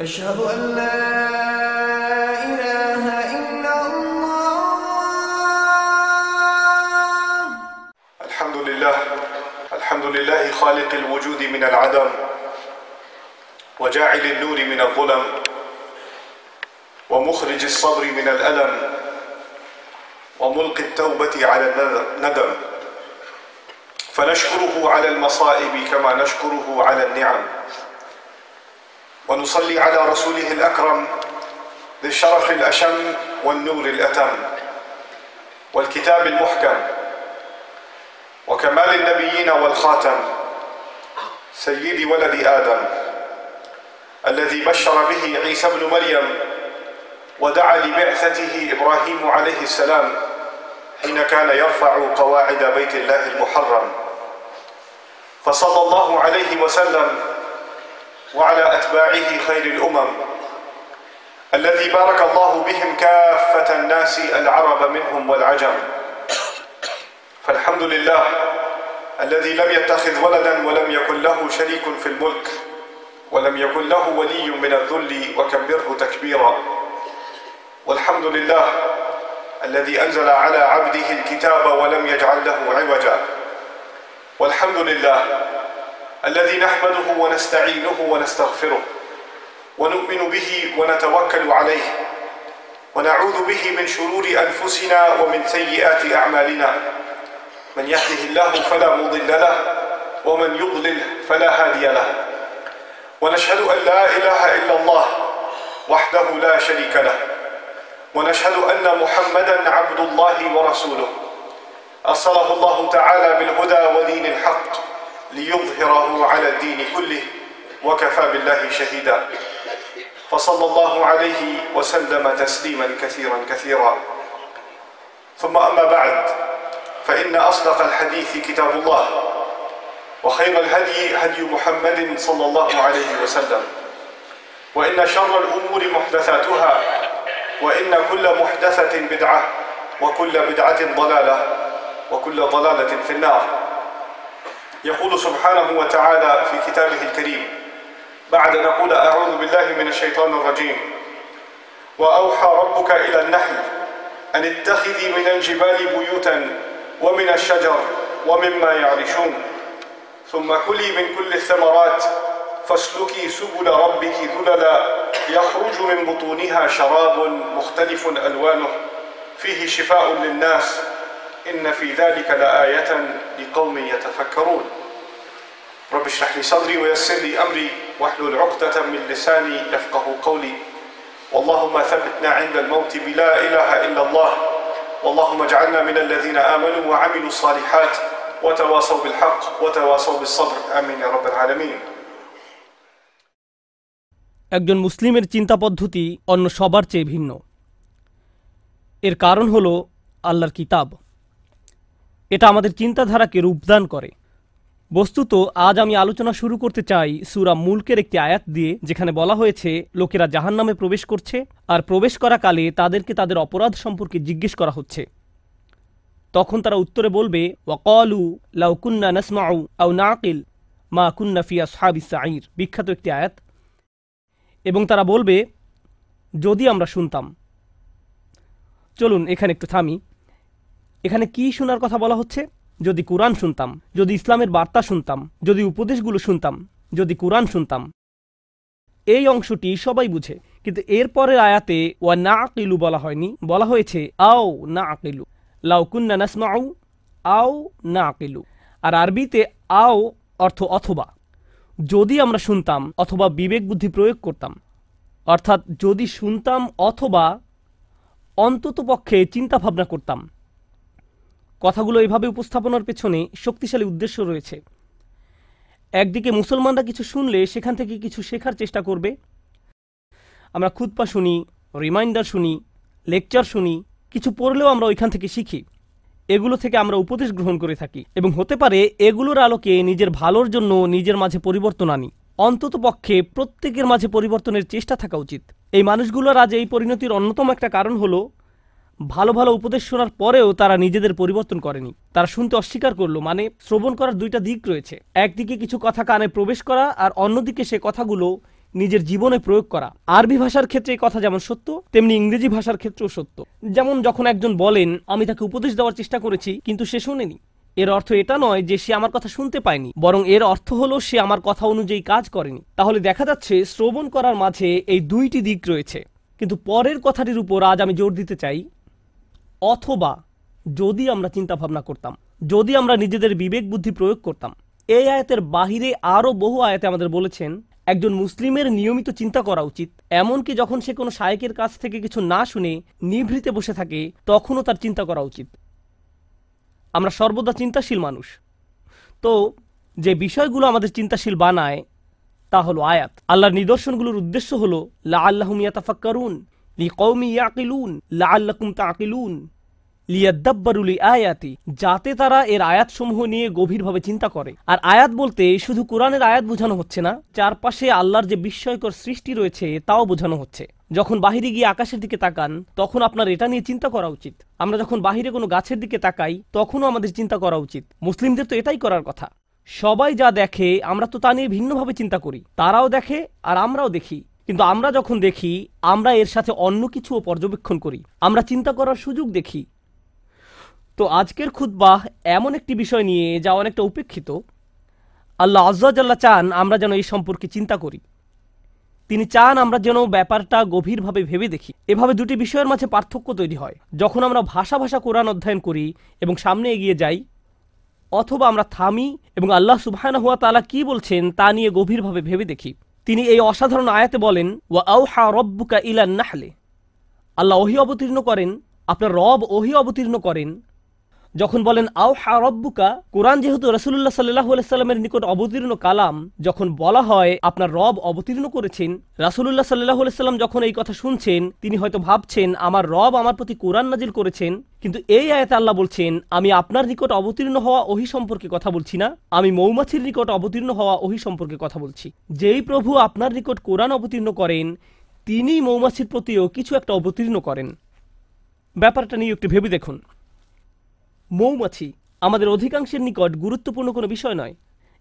أشهد أن لا إله إلا الله. الحمد لله الحمد لله خالق الوجود من العدم وجاعل النور من الظلم ومخرج الصبر من الألم وملقي التوبة على الندم. فنشكره على المصائب كما نشكره على النعم. ونصلي على رسوله الأكرم ذي الشرف الأشم والنور الأتم والكتاب المحكم وكمال النبيين والخاتم سيد ولد آدم الذي بشر به عيسى ابن مريم ودعا لبعثته إبراهيم عليه السلام حين كان يرفع قواعد بيت الله المحرم. فصلى الله عليه وسلم وعلى أتباعه خير الأمم. الذي بارك الله بهم كافة الناس العرب منهم والعجم. فالحمد لله الذي لم يتخذ ولدا ولم يكن له شريك في الملك ولم يكن له ولي من الذل وكبره تكبيرا. والحمد لله الذي أنزل على عبده الكتاب ولم يجعل له عوجا. والحمد لله الذي نحمده ونستعينه ونستغفره ونؤمن به ونتوكل عليه ونعوذ به من شرور أنفسنا ومن سيئات أعمالنا. من يهده الله فلا مضل له ومن يضلل فلا هادي له. ونشهد أن لا إله إلا الله وحده لا شريك له. ونشهد أن محمدا عبد الله ورسوله. أرسله الله تعالى بالهدى ودين الحق. ليظهره على الدين كله وكفى بالله شهيدا. فصلى الله عليه وسلم تسليما كثيرا كثيرا. ثم أما بعد فإن أصدق الحديث كتاب الله وخير الهدي هدي محمد صلى الله عليه وسلم. وإن شر الأمور محدثاتها وإن كل محدثة بدعة وكل بدعة ضلالة وكل ضلالة في النار. يقول سبحانه وتعالى في كتابه الكريم بعد نقول أعوذ بالله من الشيطان الرجيم. وأوحى ربك إلى النحل أن اتخذي من الجبال بيوتا ومن الشجر ومما يعرشون. ثم كلي من كل الثمرات فاسلكي سبل ربك ذللا يخرج من بطونها شراب مختلف ألوانه فيه شفاء للناس إن في ذلك لآية لقوم يتفكرون رب اشرح لي صدري ويسر لي أمري واحلل عقدة من لساني يفقه قولي واللهم ثبتنا عند الموت بلا إله إلا الله واللهم اجعلنا من الذين آمنوا وعملوا الصالحات وتواصوا بالحق وتواصوا بالصبر آمين يا رب العالمين একজন মুসলিমের চিন্তা পদ্ধতি অন্য সবার চেয়ে ভিন্ন এর কারণ হল আল্লাহর কিতাব এটা আমাদের চিন্তাধারাকে রূপদান করে। বস্তুত, আজ আমি আলোচনা শুরু করতে চাই সুরা মুলকের একটি আয়াত দিয়ে, যেখানে বলা হয়েছে, লোকেরা জাহান নামে প্রবেশ করছে আর প্রবেশ করা কালে তাদেরকে তাদের অপরাধ সম্পর্কে জিজ্ঞেস করা হচ্ছে। তখন তারা উত্তরে বলবে, ওয়াকলু লাউকুন্না নাসমাউ আউ নাকিল মা কুন্না ফিয়া সাহাবি সাঈর। বিখ্যাত একটি আয়াত। এবং তারা বলবে, যদি আমরা শুনতাম। চলুন, এখানে একটু থামি। এখানে কি শোনার কথা বলা হচ্ছে? যদি কোরআন শুনতাম, যদি ইসলামের বার্তা শুনতাম, যদি উপদেশগুলো শুনতাম, যদি কোরআন শুনতাম। এই অংশটি সবাই বুঝে, কিন্তু এরপরের আয়াতে ওয়া না আকিলু বলা হয়নি, বলা হয়েছে আও না আকিলু লাউকুন্না নাসমাউ, আও না আকিলু আর আরবিতে আও অর্থ অথবা। যদি আমরা শুনতাম অথবা বিবেক বুদ্ধি প্রয়োগ করতাম, অর্থাৎ যদি শুনতাম অথবা অন্তত পক্ষে চিন্তা ভাবনা করতাম কথাগুলো এভাবে উপস্থাপনার পেছনে শক্তিশালী উদ্দেশ্য রয়েছে। একদিকে মুসলমানরা কিছু শুনলে সেখান থেকে কিছু শেখার চেষ্টা করবে। আমরা খুদপা শুনি, রিমাইন্ডার শুনি, লেকচার শুনি, কিছু পড়লেও আমরা ওইখান থেকে শিখি। এগুলো থেকে আমরা উপদেশ গ্রহণ করে থাকি। এবং হতে পারে এগুলোর আলোকে নিজের ভালোর জন্য নিজের মাঝে পরিবর্তন আনি। অন্তত পক্ষে প্রত্যেকের মাঝে পরিবর্তনের চেষ্টা থাকা উচিত। এই মানুষগুলোর আজ এই পরিণতির অন্যতম একটা কারণ হলো ভালো ভালো উপদেশ শোনার পরেও তারা নিজেদের পরিবর্তন করেনি। তারা শুনতে অস্বীকার করল মানে শ্রবণ করার দুইটা দিক রয়েছে। একদিকে কিছু কথা কানে প্রবেশ করা আর অন্যদিকে সে কথাগুলো নিজের জীবনে প্রয়োগ করা। আরবি ভাষার ক্ষেত্রে এই কথা যেমন সত্য, তেমনি ইংরেজি ভাষার ক্ষেত্রেও সত্য। যেমন যখন একজন বলেন, আমি তাকে উপদেশ দেওয়ার চেষ্টা করেছি, কিন্তু সে শোনেনি। এর অর্থ এটা নয় যে সে আমার কথা শুনতে পায়নি, বরং এর অর্থ হলো সে আমার কথা অনুযায়ী কাজ করেনি। তাহলে দেখা যাচ্ছে শ্রবণ করার মাঝে এই দুইটি দিক রয়েছে। কিন্তু পরের কথাটির উপর আজ আমি জোর দিতে চাই অথবা যদি আমরা চিন্তা ভাবনা করতাম, যদি আমরা নিজেদের বিবেক বুদ্ধি প্রয়োগ করতাম, এই আয়াতের বাহিরে আরও বহু আয়াতে আমাদের বলেছেন, একজন মুসলিমের নিয়মিত চিন্তা করা উচিত। এমনকি যখন সে কোনো শায়েকের কাছ থেকে কিছু না শুনে নিভৃতে বসে থাকে, তখনও তার চিন্তা করা উচিত। আমরা সর্বদা চিন্তাশীল মানুষ। তো, যে বিষয়গুলো আমাদের চিন্তাশীল বানায়, তা হলো আয়াত। আল্লাহর নিদর্শনগুলোর উদ্দেশ্য হলো লা আল্লাহুম ইয়াতাফাক্কারুন। লি কৌমি ইয়াকিলুন লা আল্লাকুম তাকিলুন লিয়াদ্দাব্বারুলি আয়াতি যাতে তারা এর আয়াতসমূহ নিয়ে গভীরভাবে চিন্তা করে। আর আয়াত বলতে শুধু কোরআনের আয়াত বোঝানো হচ্ছে না, চারপাশে আল্লাহর যে বিস্ময়কর সৃষ্টি রয়েছে, তাও বোঝানো হচ্ছে। যখন বাহিরে গিয়ে আকাশের দিকে তাকান, তখন আপনার এটা নিয়ে চিন্তা করা উচিত। আমরা যখন বাহিরে কোনো গাছের দিকে তাকাই, তখনও আমাদের চিন্তা করা উচিত। মুসলিমদের তো এটাই করার কথা। সবাই যা দেখে, আমরা তো তা নিয়ে ভিন্নভাবে চিন্তা করি। তারাও দেখে, আর আমরাও দেখি। কিন্তু আমরা যখন দেখি, আমরা এর সাথে অন্য কিছুও পর্যবেক্ষণ করি। আমরা চিন্তা করার সুযোগ দেখি। তো আজকের খুতবাহ এমন একটি বিষয় নিয়ে যা অনেকটা উপেক্ষিত। আল্লাহ আজ্লাহ চান আমরা যেন এই সম্পর্কে চিন্তা করি। তিনি চান আমরা যেন ব্যাপারটা গভীরভাবে ভেবে দেখি। এভাবে দুটি বিষয়ের মাঝে পার্থক্য তৈরি হয়। যখন আমরা ভাষা ভাষা কোরআন অধ্যয়ন করি এবং সামনে এগিয়ে যাই, অথবা আমরা থামি এবং আল্লাহ সুবহানাহু হুয়া তালা কি বলছেন তা নিয়ে গভীরভাবে ভেবে দেখি। তিনি এই অসাধারণ আয়াতে বলেন রব্বুকা ইলান আল্লাহ ওহি অবতীর্ণ করেন, আপনার রব ওহি অবতীর্ণ করেন যখন বলেন আও হা রব্বুকা কোরআন যেহেতু রসুল্লাহ সাল্লাহ সাল্লামের নিকট অবতীর্ণ কালাম, যখন বলা হয় আপনার রব অবতীর্ণ করেছেন রাসুল্লাহ সাল্লাহ সাল্লাম যখন এই কথা শুনছেন, তিনি হয়তো ভাবছেন, আমার রব আমার প্রতি কোরআন নাজিল করেছেন কিন্তু এই আয়াতে আল্লাহ বলছেন, আমি আপনার নিকট অবতীর্ণ হওয়া ওহি সম্পর্কে কথা বলছি না, আমি মৌমাছির নিকট অবতীর্ণ হওয়া ওহি সম্পর্কে কথা বলছি। যেই প্রভু আপনার নিকট কোরআন অবতীর্ণ করেন, তিনি মৌমাছির প্রতিও কিছু একটা অবতীর্ণ করেন। ব্যাপারটা নিয়ে একটু ভেবে দেখুন। মৌমাছি আমাদের অধিকাংশের নিকট গুরুত্বপূর্ণ কোনো বিষয় নয়।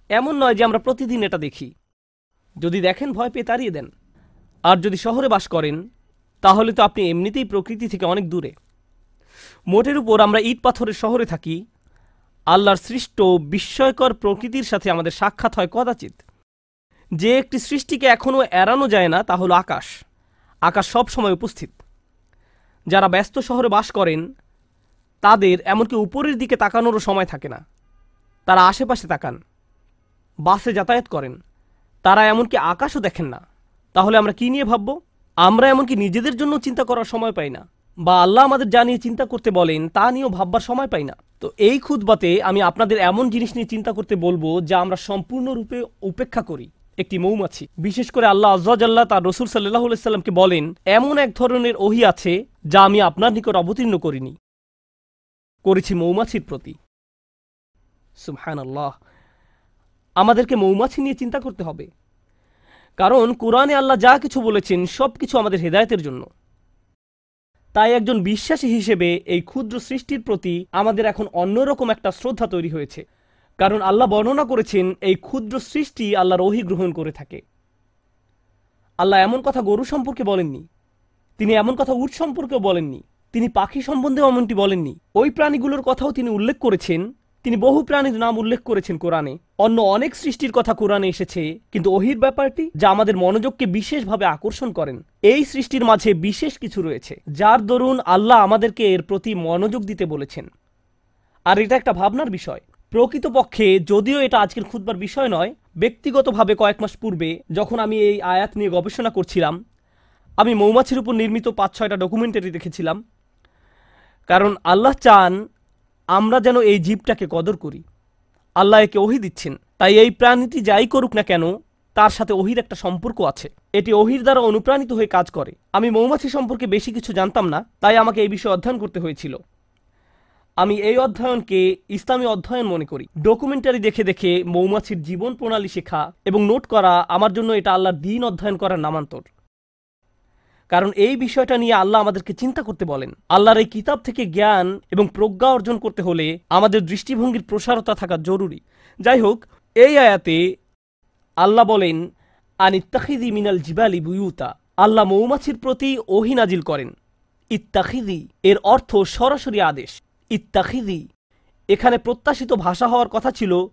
এমন নয় যে আমরা প্রতিদিন এটা দেখি। যদি দেখেন, ভয় পেয়ে তাড়িয়ে দেন। আর যদি শহরে বাস করেন, তাহলে তো আপনি এমনিতেই প্রকৃতি থেকে অনেক দূরে। মোটের উপর আমরা ইট পাথরের শহরে থাকি। আল্লাহর সৃষ্ট বিস্ময়কর প্রকৃতির সাথে আমাদের সাক্ষাৎ হয় কদাচিৎ। যে একটি সৃষ্টিকে এখনও এড়ানো যায় না, তা হলো আকাশ। আকাশ সব সময় উপস্থিত। যারা ব্যস্ত শহরে বাস করেন তাদের এমনকি উপরের দিকে তাকানোরও সময় থাকে না। তারা আশেপাশে তাকান। বাসে যাতায়াত করেন। তারা এমনকি আকাশও দেখেন না। তাহলে আমরা কি নিয়ে ভাবব? আমরা এমনকি নিজেদের জন্য চিন্তা করার সময় পাই না। বা আল্লাহ আমাদের যা নিয়ে চিন্তা করতে বলেন, তা নিয়েও ভাববার সময় পাই না। তো এই খুদবাতে আমি আপনাদের এমন জিনিস নিয়ে চিন্তা করতে বলব, যা আমরা সম্পূর্ণরূপে উপেক্ষা করি। একটি মৌমাছি। বিশেষ করে আল্লাহ আজ্লাহ তার রসুল সাল্লাহ সাল্লামকে বলেন, এমন এক ধরনের ওহি আছে, যা আমি আপনার নিকট অবতীর্ণ করিনি। করেছি মৌমাছির প্রতি। সুবহান আল্লাহ আমাদেরকে মৌমাছি নিয়ে চিন্তা করতে হবে। কারণ কোরআনে আল্লাহ যা কিছু বলেছেন সব কিছু আমাদের হেদায়তের জন্য। তাই একজন বিশ্বাসী হিসেবে এই ক্ষুদ্র সৃষ্টির প্রতি আমাদের এখন অন্যরকম একটা শ্রদ্ধা তৈরি হয়েছে। কারণ আল্লাহ বর্ণনা করেছেন, এই ক্ষুদ্র সৃষ্টি আল্লাহর ওহি গ্রহণ করে থাকে। আল্লাহ এমন কথা গরু সম্পর্কে বলেননি। তিনি এমন কথা উট সম্পর্কেও বলেননি। তিনি পাখি সম্বন্ধেও এমনটি বলেননি। ওই প্রাণীগুলোর কথাও তিনি উল্লেখ করেছেন। তিনি বহু প্রাণীর নাম উল্লেখ করেছেন কোরআনে। অন্য অনেক সৃষ্টির কথা কোরআনে এসেছে, কিন্তু ওহির ব্যাপারটি যা আমাদের মনোযোগকে বিশেষভাবে আকর্ষণ করেন। এই সৃষ্টির মাঝে বিশেষ কিছু রয়েছে, যার দরুন আল্লাহ আমাদেরকে এর প্রতি মনোযোগ দিতে বলেছেন। আর এটা একটা ভাবনার বিষয়। প্রকৃতপক্ষে যদিও এটা আজকের খুদবার বিষয় নয়, ব্যক্তিগতভাবে কয়েক মাস পূর্বে যখন আমি এই আয়াত নিয়ে গবেষণা করছিলাম, আমি মৌমাছির উপর নির্মিত পাঁচ ছয়টা ডকুমেন্টারি দেখেছিলাম। কারণ আল্লাহ চান আমরা যেন এই জীবটাকে কদর করি। আল্লাহ একে ওহি দিচ্ছেন। তাই এই প্রাণীটি যাই করুক না কেন, তার সাথে ওহির একটা সম্পর্ক আছে। এটি ওহির দ্বারা অনুপ্রাণিত হয়ে কাজ করে। আমি মৌমাছি সম্পর্কে বেশি কিছু জানতাম না, তাই আমাকে এই বিষয়ে অধ্যয়ন করতে হয়েছিল। আমি এই অধ্যয়নকে ইসলামী অধ্যয়ন মনে করি। ডকুমেন্টারি দেখে দেখে মৌমাছির জীবন প্রণালী শেখা এবং নোট করা আমার জন্য এটা আল্লাহর দিন অধ্যয়ন করার নামান্তর। কারণ এই বিষয়টা নিয়ে আল্লাহ আমাদেরকে চিন্তা করতে বলেন। আল্লাহর এই কিতাব থেকে জ্ঞান এবং প্রজ্ঞা অর্জন করতে হলে আমাদের দৃষ্টিভঙ্গির প্রসারতা থাকা জরুরি। যাই হোক, এই আয়াতে আল্লাহ বলেন আন ইত্তাখিদি মিনাল জিবালি বুয়ুতা। আল্লাহ মৌমাছির প্রতি ওহি নাজিল করেন। ইত্তাখিদি এর অর্থ সরাসরি আদেশ। ইত্তাখিদি এখানে প্রত্যাশিত ভাষা হওয়ার কথা ছিল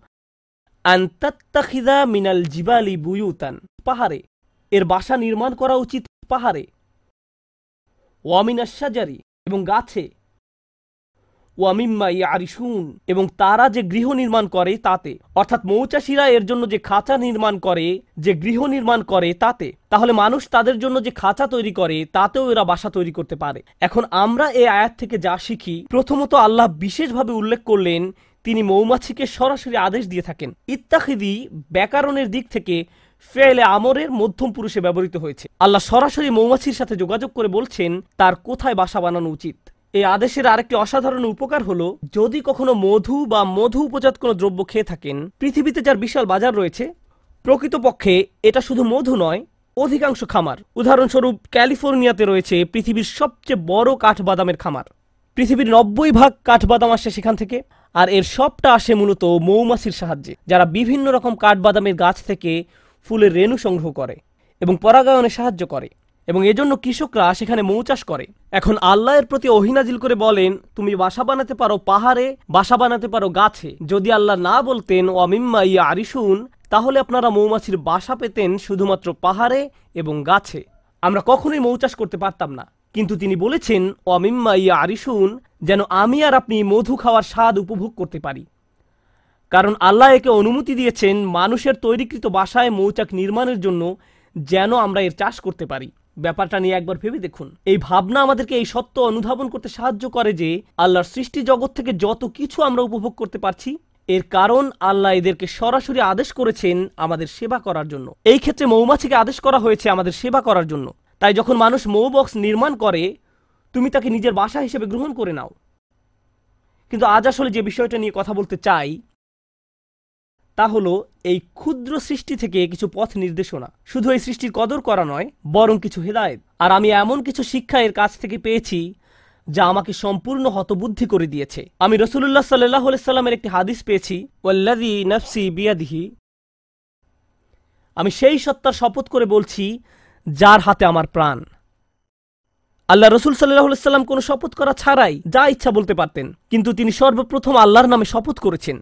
আন্তাত্তাখিদা মিনাল জিবালি বুয়ুতান। পাহাড়ে। এর বাসা নির্মাণ করা উচিত পাহাড়ে। ওয়ামিনাশাজারি এবং গাছে। ওয়ামিম্মা ইয়ারিসুন এবং তারা যে গৃহ নির্মাণ করে তাতে। অর্থাৎ মৌচাষীরা এর জন্য যে খাঁচা নির্মাণ করে, যে গৃহ নির্মাণ করে তাতে। তাহলে মানুষ তাদের জন্য যে খাঁচা তৈরি করে, তাতেও এরা বাসা তৈরি করতে পারে। এখন আমরা এই আয়াত থেকে যা শিখি, প্রথমত আল্লাহ বিশেষভাবে উল্লেখ করলেন, তিনি মৌমাছিকে সরাসরি আদেশ দিয়ে থাকেন। ইত্তাখিদি ব্যাকরণের দিক থেকে ফেলে আমরের মধ্যম পুরুষে ব্যবহৃত হয়েছে। আল্লাহ সরাসরি মৌমাছির সাথে যোগাযোগ করে বলছেন, তার কোথায় বাসা বানানো উচিত? এই আদেশের আরেকটি অসাধারণ উপকার হলো, যদি কখনো মধু বা মধু উপজাত কোনো দ্রব্য খেয়ে থাকেন, পৃথিবীতে যার বিশাল বাজার রয়েছে, প্রকৃতপক্ষে এটা শুধু মধু নয়, অধিকাংশ খামার। উদাহরণস্বরূপ, ক্যালিফোর্নিয়াতে রয়েছে পৃথিবীর সবচেয়ে বড় কাঠবাদামের খামার। পৃথিবীর নব্বই ভাগ কাঠবাদাম আসে সেখান থেকে, আর এর সবটা আসে মূলত মৌমাছির সাহায্যে, যারা বিভিন্ন রকম কাঠবাদামের গাছ থেকে ফুলের রেণু সংগ্রহ করে এবং পরাগায়নে সাহায্য করে এবং এজন্য কৃষকরা সেখানে মৌচাষ করে। এখন আল্লাহর প্রতি অহিনাজিল করে বলেন, তুমি বাসা বানাতে পারো পাহাড়ে, বাসা বানাতে পারো গাছে। যদি আল্লাহ না বলতেন অমিম্মা ইয়া আরিসুন তাহলে আপনারা মৌমাছির বাসা পেতেন শুধুমাত্র পাহাড়ে এবং গাছে। আমরা কখনোই মৌচাষ করতে পারতাম না। কিন্তু তিনি বলেছেন অমিম্মা ইয়া আরিসুন যেন আমি আর আপনি মধু খাওয়ার স্বাদ উপভোগ করতে পারি। কারণ আল্লাহ একে অনুমতি দিয়েছেন মানুষের তৈরিকৃত বাসায় মৌচাক নির্মাণের জন্য যেন আমরা এর চাষ করতে পারি। ব্যাপারটা নিয়ে একবার ভেবে দেখুন। এই ভাবনা আমাদেরকে এই সত্য অনুধাবন করতে সাহায্য করে যে আল্লাহর সৃষ্টি জগৎ থেকে যত কিছু আমরা উপভোগ করতে পারছি, এর কারণ আল্লাহ এদেরকে সরাসরি আদেশ করেছেন আমাদের সেবা করার জন্য। এই ক্ষেত্রে মৌমাছিকে আদেশ করা হয়েছে আমাদের সেবা করার জন্য। তাই যখন মানুষ মৌ বক্স নির্মাণ করে, তুমি তাকে নিজের বাসা হিসেবে গ্রহণ করে নাও। কিন্তু আজ আসলে যে বিষয়টা নিয়ে কথা বলতে চাই তা হলো এই ক্ষুদ্র সৃষ্টি থেকে কিছু পথ নির্দেশনা। শুধু এই সৃষ্টির কদর করা নয়, বরং কিছু হেদায়েত। আর আমি এমন কিছু শিক্ষা এর কাছ থেকে পেয়েছি, যা আমাকে সম্পূর্ণ হতবুদ্ধি করে দিয়েছে। আমি রসুল্লাহ সাল্লাহ সাল্লামের একটি হাদিস পেয়েছি নফসি বিয়াদিহি। আমি সেই সত্তার শপথ করে বলছি, যার হাতে আমার প্রাণ। আল্লাহ রসুল সাল্লাহ সাল্লাম কোনো শপথ করা ছাড়াই যা ইচ্ছা বলতে পারতেন, কিন্তু তিনি সর্বপ্রথম আল্লাহর নামে শপথ করেছেন।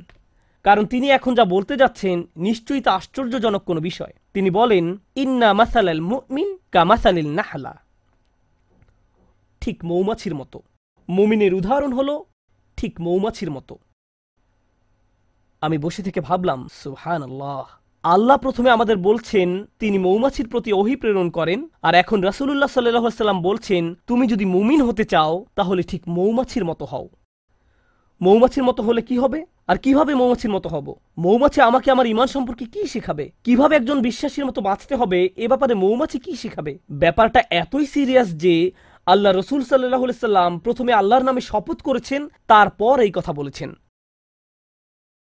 কারণ তিনি এখন যা বলতে যাচ্ছেন নিশ্চয়ই তা আশ্চর্যজনক কোনো বিষয়। তিনি বলেন, ইন্না মাসালাল মুমিন কা মাসালিল নাহলা। ঠিক মৌমাছির মতো। মুমিনের উদাহরণ হলো, ঠিক মৌমাছির মতো। আমি বসে থেকে ভাবলাম সুহান আল্লাহ আল্লাহ প্রথমে আমাদের বলছেন, তিনি মৌমাছির প্রতি অহি প্রেরণ করেন। আর এখন রাসুল্লাহ সাল্লাহ সাল্লাম বলছেন, তুমি যদি মুমিন হতে চাও, তাহলে ঠিক মৌমাছির মতো হও। মৌমাছির মতো হলে কি হবে? আর কীভাবে মৌমাছির মতো হব? মৌমাছি আমাকে আমার ইমান সম্পর্কে কি শেখাবে? কীভাবে একজন বিশ্বাসীর মতো বাঁচতে হবে? এ ব্যাপারে মৌমাছি কি শেখাবে? ব্যাপারটা এতই সিরিয়াস যে আল্লাহ রসুল সাল্লাহ সাল্লাম প্রথমে আল্লাহর নামে শপথ করেছেন, তারপর এই কথা বলেছেন।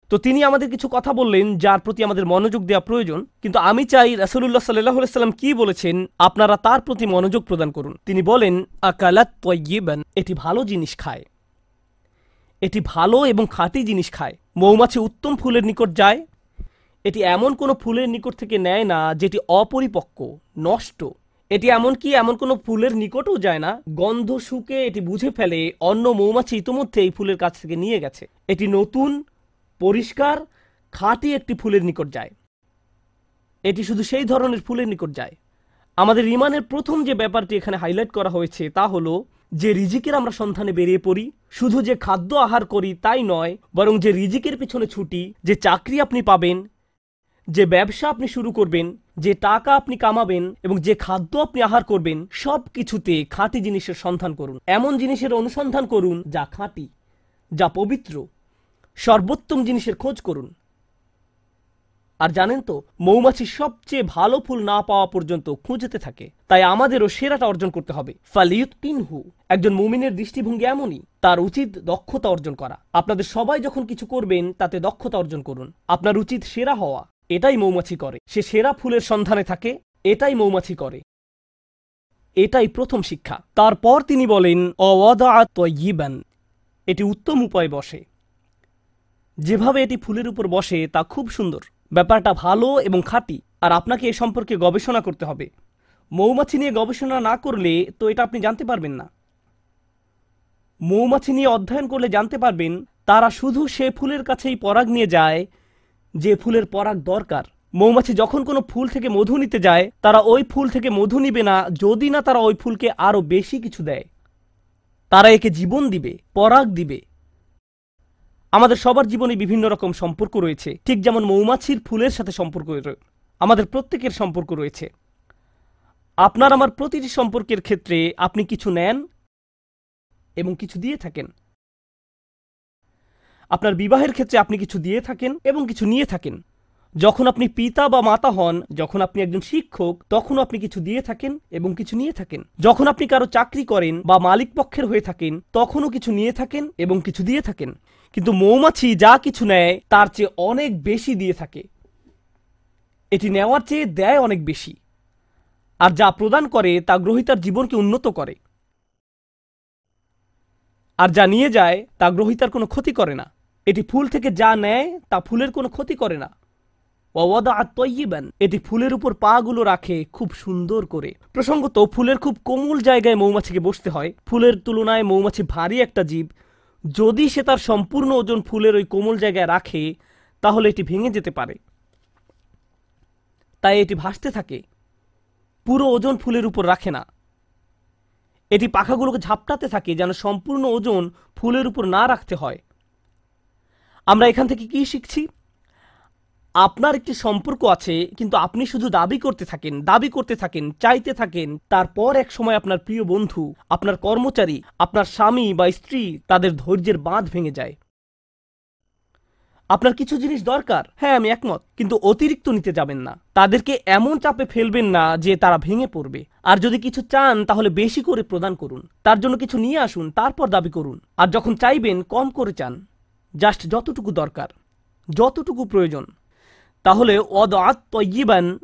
তো তিনি আমাদের কিছু কথা বললেন যার প্রতি আমাদের মনোযোগ দেওয়া প্রয়োজন। কিন্তু আমি চাই রাসুল্লাহ সাল্লাহ সাল্লাম কি বলেছেন, আপনারা তার প্রতি মনোযোগ প্রদান করুন। তিনি বলেন, আকালাত এটি ভালো জিনিস খায়। এটি ভালো এবং খাঁটি জিনিস খায়। মৌমাছি উত্তম ফুলের নিকট যায়। এটি এমন কোনো ফুলের নিকট থেকে নেয় না যেটি অপরিপক্ক, নষ্ট। এটি এমনকি এমন কোনো ফুলের নিকটও যায় না। গন্ধ শুকে এটি বুঝে ফেলে, অন্য মৌমাছি ইতোমধ্যে এই ফুলের কাছ থেকে নিয়ে গেছে। এটি নতুন, পরিষ্কার, খাঁটি একটি ফুলের নিকট যায়। এটি শুধু সেই ধরনের ফুলের নিকট যায়। আমাদের ইমানের প্রথম যে ব্যাপারটি এখানে হাইলাইট করা হয়েছে তা হলো যে রিজিকের আমরা সন্ধানে বেরিয়ে পড়ি, শুধু যে খাদ্য আহার করি তাই নয়, বরং যে রিজিকের পিছনে ছুটি, যে চাকরি আপনি পাবেন, যে ব্যবসা আপনি শুরু করবেন, যে টাকা আপনি কামাবেন এবং যে খাদ্য আপনি আহার করবেন, সব কিছুতে খাঁটি জিনিসের সন্ধান করুন। এমন জিনিসের অনুসন্ধান করুন যা খাঁটি, যা পবিত্র, সর্বোত্তম জিনিসের খোঁজ করুন। আর জানেন তো, মৌমাছি সবচেয়ে ভালো ফুল না পাওয়া পর্যন্ত খুঁজতে থাকে, তাই আমাদেরও সেরাটা অর্জন করতে হবে। ফালিউত তিনহু একজন মুমিনের দৃষ্টিভঙ্গি এমনই, তার উচিত দক্ষতা অর্জন করা। আপনাদের সবাই যখন কিছু করবেন, তাতে দক্ষতা অর্জন করুন। আপনার উচিত সেরা হওয়া, এটাই মৌমাছি করে। সে সেরা ফুলের সন্ধানে থাকে, এটাই মৌমাছি করে। এটাই প্রথম শিক্ষা। তারপর তিনি বলেন অওয়াদান এটি উত্তম উপায় বসে। যেভাবে এটি ফুলের উপর বসে, তা খুব সুন্দর। ব্যাপারটা ভালো এবং খাঁটি, আর আপনাকে এ সম্পর্কে গবেষণা করতে হবে। মৌমাছি নিয়ে গবেষণা না করলে, তো এটা আপনি জানতে পারবেন না। মৌমাছি নিয়ে অধ্যয়ন করলে জানতে পারবেন, তারা শুধু সে ফুলের কাছেই পরাগ নিয়ে যায়, যে ফুলের পরাগ দরকার। মৌমাছি যখন কোনো ফুল থেকে মধু নিতে যায়, তারা ওই ফুল থেকে মধু নিবে না, যদি না তারা ওই ফুলকে আরও বেশি কিছু দেয়। তারা একে জীবন দিবে, পরাগ দিবে। আমাদের সবার জীবনে বিভিন্ন রকম সম্পর্ক রয়েছে, ঠিক যেমন মৌমাছির ফুলের সাথে সম্পর্ক আমাদের প্রত্যেকের সম্পর্ক রয়েছে। আপনার আমার প্রতিটি সম্পর্কের ক্ষেত্রে আপনি কিছু নেন এবং কিছু দিয়ে থাকেন। আপনার বিবাহের ক্ষেত্রে আপনি কিছু দিয়ে থাকেন এবং কিছু নিয়ে থাকেন। যখন আপনি পিতা বা মাতা হন, যখন আপনি একজন শিক্ষক, তখন আপনি কিছু দিয়ে থাকেন এবং কিছু নিয়ে থাকেন। যখন আপনি কারও চাকরি করেন বা মালিক পক্ষের হয়ে থাকেন, তখনও কিছু নিয়ে থাকেন এবং কিছু দিয়ে থাকেন। কিন্তু মৌমাছি যা কিছু নেয়, তার চেয়ে অনেক বেশি দিয়ে থাকে। এটি নেওয়ার চেয়ে দেয় অনেক বেশি। আর যা প্রদান করে, তা গ্রহিতার জীবনকে উন্নত করে। আর যা নিয়ে যায়, তা গ্রহিতার কোনো ক্ষতি করে না। এটি ফুল থেকে যা নেয়, তা ফুলের কোনো ক্ষতি করে না। ওয়াদা তৈবান এটি ফুলের উপর পাগুলো রাখে খুব সুন্দর করে। প্রসঙ্গত, ফুলের খুব কোমল জায়গায় মৌমাছিকে বসতে হয়। ফুলের তুলনায় মৌমাছি ভারী একটা জীব। যদি সে তার সম্পূর্ণ ওজন ফুলের ওই কোমল জায়গায় রাখে, তাহলে এটি ভেঙে যেতে পারে। তাই এটি ভাসতে থাকে। পুরো ওজন ফুলের উপর রাখে না। এটি পাখাগুলোকে ঝাপটাতে থাকে যেন সম্পূর্ণ ওজন ফুলের উপর না রাখতে হয়। আমরা এখান থেকে কি শিখছি? আপনার একটি সম্পর্ক আছে, কিন্তু আপনি শুধু দাবি করতে থাকেন, দাবি করতে থাকেন, চাইতে থাকেন, তারপর এক সময় আপনার প্রিয় বন্ধু, আপনার কর্মচারী, আপনার স্বামী বা স্ত্রী তাদের ধৈর্যের বাঁধ ভেঙে যায়। আপনার কিছু জিনিস দরকার। হ্যাঁ আমি একমত। কিন্তু অতিরিক্ত নিতে যাবেন না। তাদেরকে এমন চাপে ফেলবেন না যে তারা ভেঙে পড়বে। আর যদি কিছু চান, তাহলে বেশি করে প্রদান করুন। তার জন্য কিছু নিয়ে আসুন, তারপর দাবি করুন। আর যখন চাইবেন, কম করে চান। জাস্ট যতটুকু দরকার। যতটুকু প্রয়োজন। তাহলে অদাত তৈবান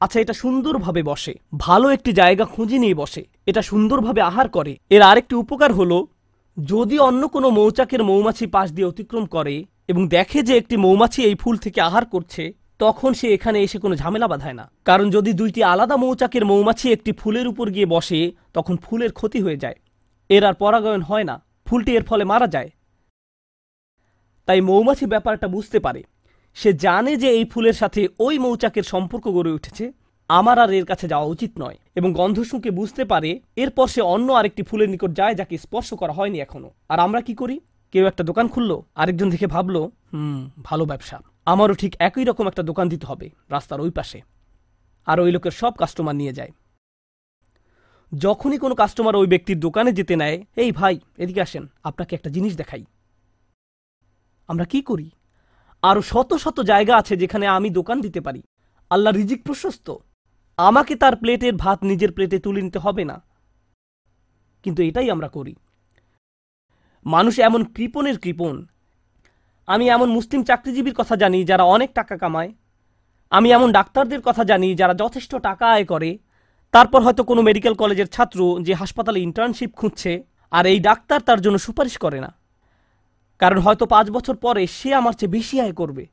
আচ্ছা এটা সুন্দরভাবে বসে। ভালো একটি জায়গা খুঁজে নিয়ে বসে। এটা সুন্দরভাবে আহার করে। এর আরেকটি উপকার হলো যদি অন্য কোনো মৌচাকের মৌমাছি পাশ দিয়ে অতিক্রম করে এবং দেখে যে একটি মৌমাছি এই ফুল থেকে আহার করছে, তখন সে এখানে এসে কোনো ঝামেলা বাঁধায় না। কারণ যদি দুইটি আলাদা মৌচাকের মৌমাছি একটি ফুলের উপর গিয়ে বসে, তখন ফুলের ক্ষতি হয়ে যায়। এর আর পরাগায়ন হয় না। ফুলটি এর ফলে মারা যায়। তাই মৌমাছি ব্যাপারটা বুঝতে পারে। সে জানে যে এই ফুলের সাথে ওই মৌচাকের সম্পর্ক গড়ে উঠেছে। আমার আর এর কাছে যাওয়া উচিত নয়। এবং গন্ধ শুঁকে বুঝতে পারে, এরপর সে অন্য আরেকটি ফুলের নিকট যায় যাকে স্পর্শ করা হয়নি এখনও। আর আমরা কি করি? কেউ একটা দোকান খুললো, আরেকজন দেখে ভাবলো, হুম, ভালো ব্যবসা। আমারও ঠিক একই রকম একটা দোকান দিতে হবে, রাস্তার ওই পাশে। আর ওই লোকের সব কাস্টমার নিয়ে যায়। যখনই কোনো কাস্টমার ওই ব্যক্তির দোকানে যেতে নেয়, এই ভাই, এদিকে আসেন, আপনাকে একটা জিনিস দেখাই। আমরা কি করি? আরও শত শত জায়গা আছে যেখানে আমি দোকান দিতে পারি। আল্লাহ রিজিক প্রশস্ত। আমাকে তার প্লেটের ভাত নিজের প্লেটে তুলে নিতে হবে না। কিন্তু এটাই আমরা করি। মানুষ এমন কৃপণের কৃপণ। আমি এমন মুসলিম চাকরিজীবীর কথা জানি যারা অনেক টাকা কামায়। আমি এমন ডাক্তারদের কথা জানি যারা যথেষ্ট টাকা আয় করে। তারপর হয়তো কোনো মেডিকেল কলেজের ছাত্র যে হাসপাতালে ইন্টার্নশিপ খুঁজছে আর এই ডাক্তার তার জন্য সুপারিশ করে না। কারণ হয়তো পাঁচ বছর পরে সে আমার চেয়ে বেশি আয় করবে।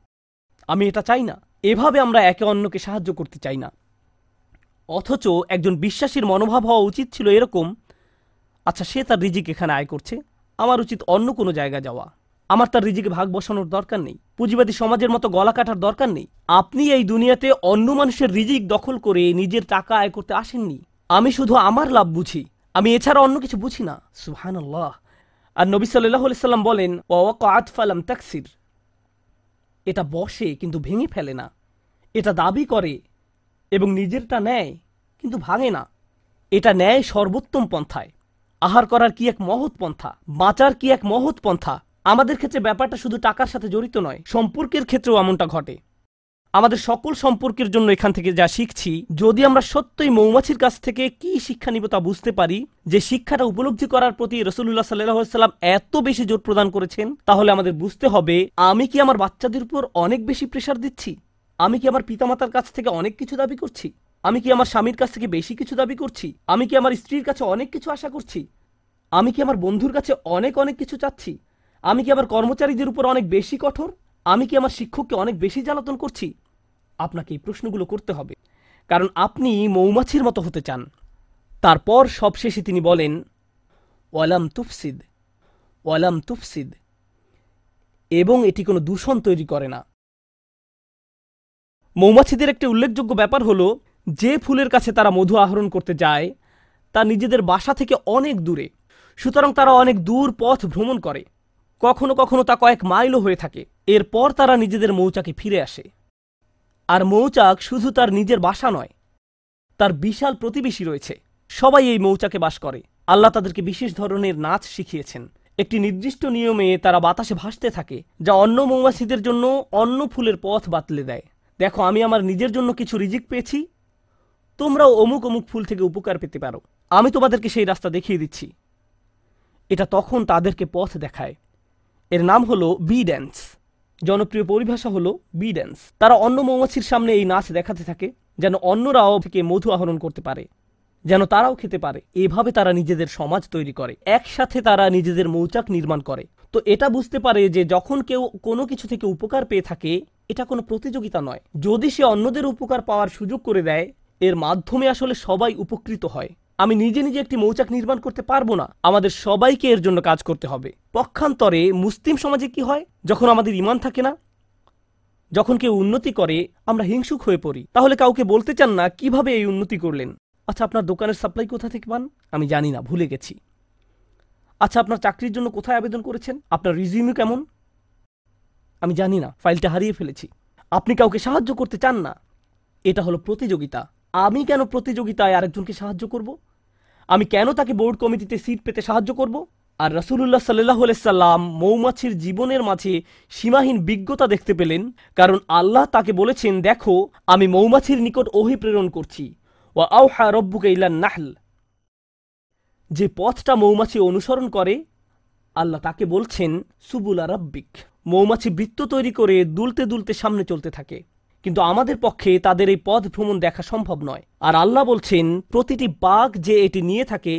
আমি এটা চাই না। এভাবে আমরা একে অন্যকে সাহায্য করতে চাই না। অথচ একজন বিশ্বাসীর মনোভাব হওয়া উচিত ছিল এরকম আচ্ছা সে তার রিজিক এখানে আয় করছে, আমার উচিত অন্য কোনো জায়গায় যাওয়া। আমার তার রিজিকে ভাগ বসানোর দরকার নেই, পুঁজিবাদী সমাজের মতো গলা কাটার দরকার নেই। আপনি এই দুনিয়াতে অন্য মানুষের রিজিক দখল করে নিজের টাকা আয় করতে আসেননি। আমি শুধু আমার লাভ বুঝি, আমি এছাড়া অন্য কিছু বুঝি না। সুহান আর নবী সাল্লাহ সাল্লাম বলেন ফালাম তাকসির। এটা বসে কিন্তু ভেঙে ফেলে না। এটা দাবি করে এবং নিজেরটা নেয়, কিন্তু ভাঙে না। এটা নেয় সর্বোত্তম পন্থায়। আহার করার কি এক মহৎ পন্থা? বাঁচার কি এক মহৎ পন্থা? আমাদের ক্ষেত্রে ব্যাপারটা শুধু টাকার সাথে জড়িত নয়, সম্পর্কের ক্ষেত্রেও এমনটা ঘটে। আমাদের সকল সম্পর্কের জন্য এখান থেকে যা শিখছি, যদি আমরা সত্যই মৌমাছির কাছ থেকে কি শিক্ষা নিব তা বুঝতে পারি, যে শিক্ষাটা উপলব্ধি করার প্রতি রসুল্লাহ সাল্লাম এত বেশি জোর প্রদান করেছেন, তাহলে আমাদের বুঝতে হবে, আমি কি আমার বাচ্চাদের উপর অনেক বেশি প্রেশার দিচ্ছি? আমি কি আমার পিতামাতার কাছ থেকে অনেক কিছু দাবি করছি? আমি কি আমার স্বামীর কাছ থেকে বেশি কিছু দাবি করছি? আমি কি আমার স্ত্রীর কাছে অনেক কিছু আশা করছি? আমি কি আমার বন্ধুর কাছে অনেক অনেক কিছু চাচ্ছি? আমি কি আমার কর্মচারীদের উপর অনেক বেশি কঠোর? আমি কি আমার শিক্ষককে অনেক বেশি জ্বালাতন করছি? আপনাকে এই প্রশ্নগুলো করতে হবে। কারণ আপনি মৌমাছির মতো হতে চান। তারপর সবশেষে তিনি বলেন, ওয়ালাম তুফসিদ ওয়ালাম তুফসিদ। এবং এটি কোনো দূষণ তৈরি করে না। মৌমাছিদের একটি উল্লেখযোগ্য ব্যাপার হলো, যে ফুলের কাছে তারা মধু আহরণ করতে যায়, তা নিজেদের বাসা থেকে অনেক দূরে। সুতরাং তারা অনেক দূর পথ ভ্রমণ করে। কখনো কখনো তা কয়েক মাইলও হয়ে থাকে। এরপর তারা নিজেদের মৌচাকে ফিরে আসে। আর মৌচাক শুধু তার নিজের বাসা নয়, তার বিশাল প্রতিবেশী রয়েছে। সবাই এই মৌচাকে বাস করে। আল্লাহ তাদেরকে বিশেষ ধরনের নাচ শিখিয়েছেন। একটি নির্দিষ্ট নিয়মে তারা বাতাসে ভাসতে থাকে, যা অন্য মৌমাছিদের জন্য অন্য ফুলের পথ বাতলে দেয়। দেখো, আমি আমার নিজের জন্য কিছু রিজিক পেয়েছি। তোমরাও অমুক অমুক ফুল থেকে উপকার পেতে পারো। আমি তোমাদেরকে সেই রাস্তা দেখিয়ে দিচ্ছি। এটা তখন তাদেরকে পথ দেখায়। এর নাম হলো বি ড্যান্স। জনপ্রিয় পরিভাষা হলো বি ড্যান্স। তারা অন্য মৌমাছির সামনে এই নাচ দেখাতে থাকে, যেন অন্যরাও থেকে মধু আহরণ করতে পারে, যেন তারাও খেতে পারে। এভাবে তারা নিজেদের সমাজ তৈরি করে। একসাথে তারা নিজেদের মৌচাক নির্মাণ করে। তো এটা বুঝতে পারে যে যখন কেউ কোনো কিছু থেকে উপকার পেয়ে থাকে এটা কোনো প্রতিযোগিতা নয়। যদি সে অন্যদের উপকার পাওয়ার সুযোগ করে দেয়, এর মাধ্যমে আসলে সবাই উপকৃত হয়। আমি নিজে নিজে একটি মৌচাক নির্মাণ করতে পারব না। আমাদের সবাইকে এর জন্য কাজ করতে হবে। পক্ষান্তরে মুসলিম সমাজে কি হয়? যখন আমাদের ইমান থাকে না, যখন কেউ উন্নতি করে, আমরা হিংসুক হয়ে পড়ি। তাহলে কাউকে বলতে চান না, কীভাবে এই উন্নতি করলেন? আচ্ছা আপনার দোকানের সাপ্লাই কোথা থেকে পান? আমি জানি না, ভুলে গেছি। আচ্ছা আপনার চাকরির জন্য কোথায় আবেদন করেছেন? আপনার রিজিউমি কেমন? আমি জানি না, ফাইলটা হারিয়ে ফেলেছি। আপনি কাউকে সাহায্য করতে চান না। এটা হলো প্রতিযোগিতা। আমি কেন প্রতিযোগিতায় আরেকজনকে সাহায্য করব? আমি কেন তাকে বোর্ড কমিটিতে সিট পেতে সাহায্য করব? আর রাসুলুল্লাহ সাল্লাহ সাল্লাম মৌমাছির জীবনের মাঝে সীমাহীন বিজ্ঞতা দেখতে পেলেন, কারণ আল্লাহ তাকে বলেছেন, দেখো, আমি মৌমাছির নিকট ওহি প্রেরণ করছি। ও আউহা রব্বুকে ইলান নাহল। যে পথটা মৌমাছি অনুসরণ করে, আল্লাহ তাকে বলছেন, সুবুলা রাব্বিক। মৌমাছি বৃত্ত তৈরি করে দুলতে দুলতে সামনে চলতে থাকে। কিন্তু আমাদের পক্ষে তাদের এই পথ ভ্রমণ দেখা সম্ভব নয়। আর আল্লাহ বলছেন, প্রতিটি বাঘ যে এটি নিয়ে থাকে,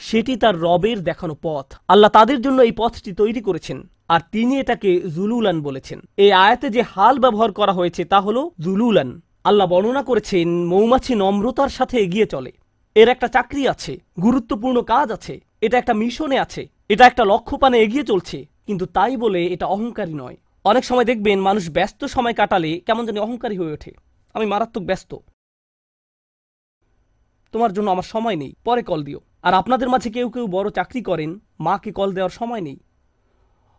সেটি তার রবের দেখানো পথ। আল্লাহ তাদের জন্য এই পথটি তৈরি করেছেন, আর তিনি এটাকে জুলুলান বলেছেন। এই আয়াতে যে হাল ব্যবহার করা হয়েছে তা হলো জুলুলান। আল্লাহ বর্ণনা করেছেন, মৌমাছি নম্রতার সাথে এগিয়ে চলে। এর একটা চাকরি আছে, গুরুত্বপূর্ণ কাজ আছে, এটা একটা মিশনে আছে, এটা একটা লক্ষ্য পানে এগিয়ে চলছে। কিন্তু তাই বলে এটা অহংকারী নয়। অনেক সময় দেখবেন মানুষ ব্যস্ত সময় কাটালে কেমন জানি অহংকারী হয়ে ওঠে। আমি মারাত্মক ব্যস্ত। তোমার জন্য আমার সময় নেই, পরে কল দিও। আর আপনাদের মাঝে কেউ কেউ বড় চাকরি করেন, মাকে কল দেওয়ার সময় নেই।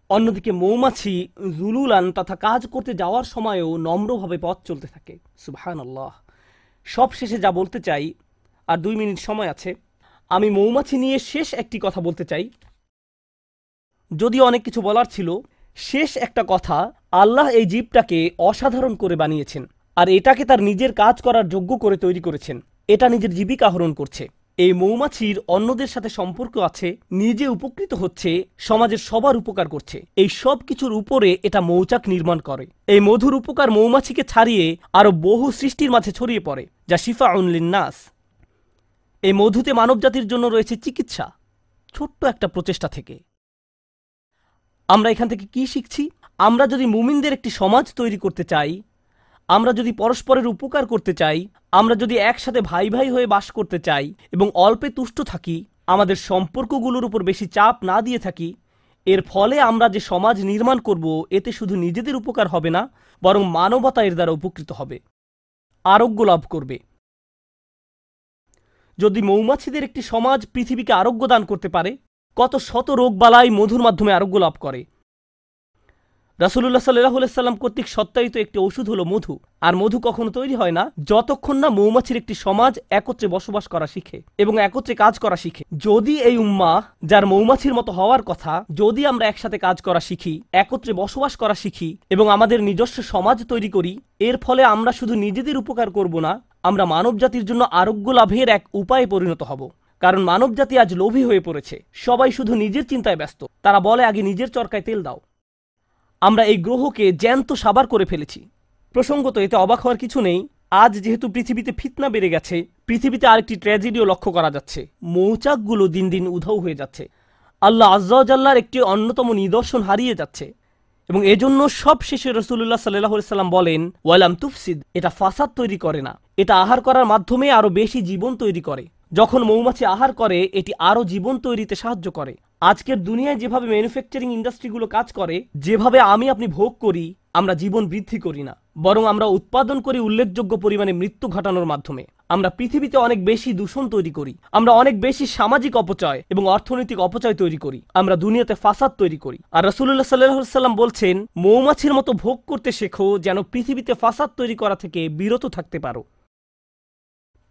অন্যদিকে মৌমাছি, জুলুলান তথা কাজ করতে যাওয়ার সময়ও নম্রভাবে পথ চলতে থাকে। সুবহান আল্লাহ সব শেষে যা বলতে চাই, আর দুই মিনিট সময় আছে, আমি মৌমাছি নিয়ে শেষ একটি কথা বলতে চাই। যদি অনেক কিছু বলার ছিল, শেষ একটা কথা আল্লাহ এই জীবটাকে অসাধারণ করে বানিয়েছেন আর এটাকে তার নিজের কাজ করার যোগ্য করে তৈরি করেছেন। এটা নিজের জীবিকা আহরণ করছে। এই মৌমাছির অন্যদের সাথে সম্পর্ক আছে, নিজে উপকৃত হচ্ছে, সমাজের সবার উপকার করছে। এই সব কিছুর উপরে এটা মৌচাক নির্মাণ করে। এই মধুর উপকার মৌমাছিকে ছাড়িয়ে আরও বহু সৃষ্টির মাঝে ছড়িয়ে পড়ে, যা শিফা নাস এই মধুতে মানবজাতির জন্য রয়েছে চিকিৎসা, ছোট্ট একটা প্রচেষ্টা থেকে। আমরা এখান থেকে কি শিখছি? আমরা যদি মুমিনদের একটি সমাজ তৈরি করতে চাই, আমরা যদি পরস্পরের উপকার করতে চাই, আমরা যদি একসাথে ভাই ভাই হয়ে বাস করতে চাই এবং অল্পে তুষ্ট থাকি, আমাদের সম্পর্কগুলোর উপর বেশি চাপ না দিয়ে থাকি, এর ফলে আমরা যে সমাজ নির্মাণ করব, এতে শুধু নিজেদের উপকার হবে না, বরং মানবতা এর দ্বারা উপকৃত হবে। আরোগ্য লাভ করবে। যদি মৌমাছিদের একটি সমাজ পৃথিবীকে আরোগ্য দান করতে পারে কত শত রোগবালাই মধুর মাধ্যমে আরোগ্য লাভ করে। রাসুল্লাহ সাল্লাহ সাল্লাম কর্তৃক সত্যায়িত একটি ওষুধ হলো মধু। আর মধু কখনো তৈরি হয় না, যতক্ষণ না মৌমাছির একটি সমাজ একত্রে বসবাস করা শিখে এবং একত্রে কাজ করা শিখে। যদি এই উম্মা যার মৌমাছির মতো হওয়ার কথা, যদি আমরা একসাথে কাজ করা শিখি, একত্রে বসবাস করা শিখি এবং আমাদের নিজস্ব সমাজ তৈরি করি, এর ফলে আমরা শুধু নিজেদের উপকার করব না, আমরা মানব জাতির জন্য আরোগ্য লাভের এক উপায়ে পরিণত হব। কারণ মানবজাতি আজ লোভী হয়ে পড়েছে। সবাই শুধু নিজের চিন্তায় ব্যস্ত। তারা বলে, আগে নিজের চরকায় তেল দাও। আমরা এই গ্রহকে জ্যান্ত সাবার করে ফেলেছি। প্রসঙ্গত, এতে অবাক হওয়ার কিছু নেই। আজ যেহেতু পৃথিবীতে ফিতনা বেড়ে গেছে, পৃথিবীতে আরেকটি ট্র্যাজেডিও লক্ষ্য করা যাচ্ছে। মৌচাকগুলো দিন দিন উধাও হয়ে যাচ্ছে। আল্লাহ আজ্লার একটি অন্যতম নিদর্শন হারিয়ে যাচ্ছে। এবং এজন্য সব শেষে রসুল্লাহ সাল্লাহ সাল্লাম বলেন, ওয়ালাম তুফসিদ, এটা ফাসাদ তৈরি করে না। এটা আহার করার মাধ্যমে আরও বেশি জীবন তৈরি করে। যখন মৌমাছি আহার করে, এটি আরও জীবন তৈরিতে সাহায্য করে। আজকের দুনিয়ায় যেভাবে ম্যানুফ্যাকচারিং ইন্ডাস্ট্রিগুলো কাজ করে, যেভাবে আমি আপনি ভোগ করি, আমরা জীবন বৃদ্ধি করি না। বরং আমরা উৎপাদন করি উল্লেখযোগ্য পরিমাণে মৃত্যু ঘটানোর মাধ্যমে। আমরা পৃথিবীতে অনেক বেশি দূষণ তৈরি করি। আমরা অনেক বেশি সামাজিক অপচয় এবং অর্থনৈতিক অপচয় তৈরি করি। আমরা দুনিয়াতে ফাসাদ তৈরি করি। আর রসুল্লাহ সাল্লাহ সাল্লাম বলছেন, মৌমাছির মতো ভোগ করতে শেখো যেন পৃথিবীতে ফাসাদ তৈরি করা থেকে বিরত থাকতে পারো।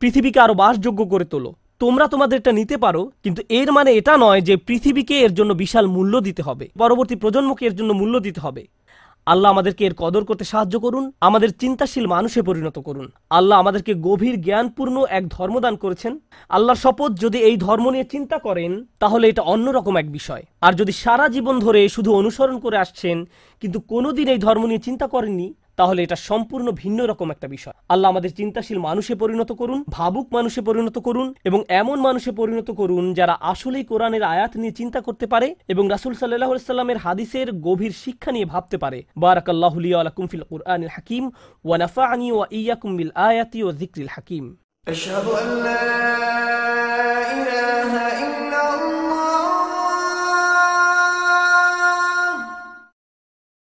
পৃথিবীকে আরও বাসযোগ্য করে তোলো। তোমরা তোমাদেরটা নিতে পারো, কিন্তু এর মানে এটা নয় যে পৃথিবীকে এর জন্য বিশাল মূল্য দিতে হবে। পরবর্তী প্রজন্মকে এর জন্য মূল্য দিতে হবে। আল্লাহ আমাদেরকে এর কদর করতে সাহায্য করুন, আমাদের চিন্তাশীল মানুষে পরিণত করুন। আল্লাহ আমাদেরকে গভীর জ্ঞানপূর্ণ এক ধর্মদান করেছেন। আল্লাহর শপথ যদি এই ধর্ম নিয়ে চিন্তা করেন, তাহলে এটা অন্যরকম এক বিষয়। আর যদি সারা জীবন ধরে শুধু অনুসরণ করে আসছেন, কিন্তু কোনোদিন এই ধর্ম নিয়ে চিন্তা করেননি তাহলে এটা সম্পূর্ণ ভিন্ন রকম একটা বিষয় আল্লাহ আমাদের চিন্তাশীল মানুষে পরিণত করুন ভাবুক মানুষে পরিণত করুন এবং এমন মানুষে পরিণত করুন যারা আসলেই কোরআনের আয়াত নিয়ে চিন্তা করতে পারে এবং রাসুল সাল্লাহ সাল্লামের হাদিসের গভীর শিক্ষা নিয়ে ভাবতে পারে বারাকাল্লাহ আলাকুম ফিল কুরআনিল হাকিম ওয়া নাফাআনি ওয়া ইয়াকুম বিল আয়াতি ওয়া যিকরিল হাকিম أشهد أن لا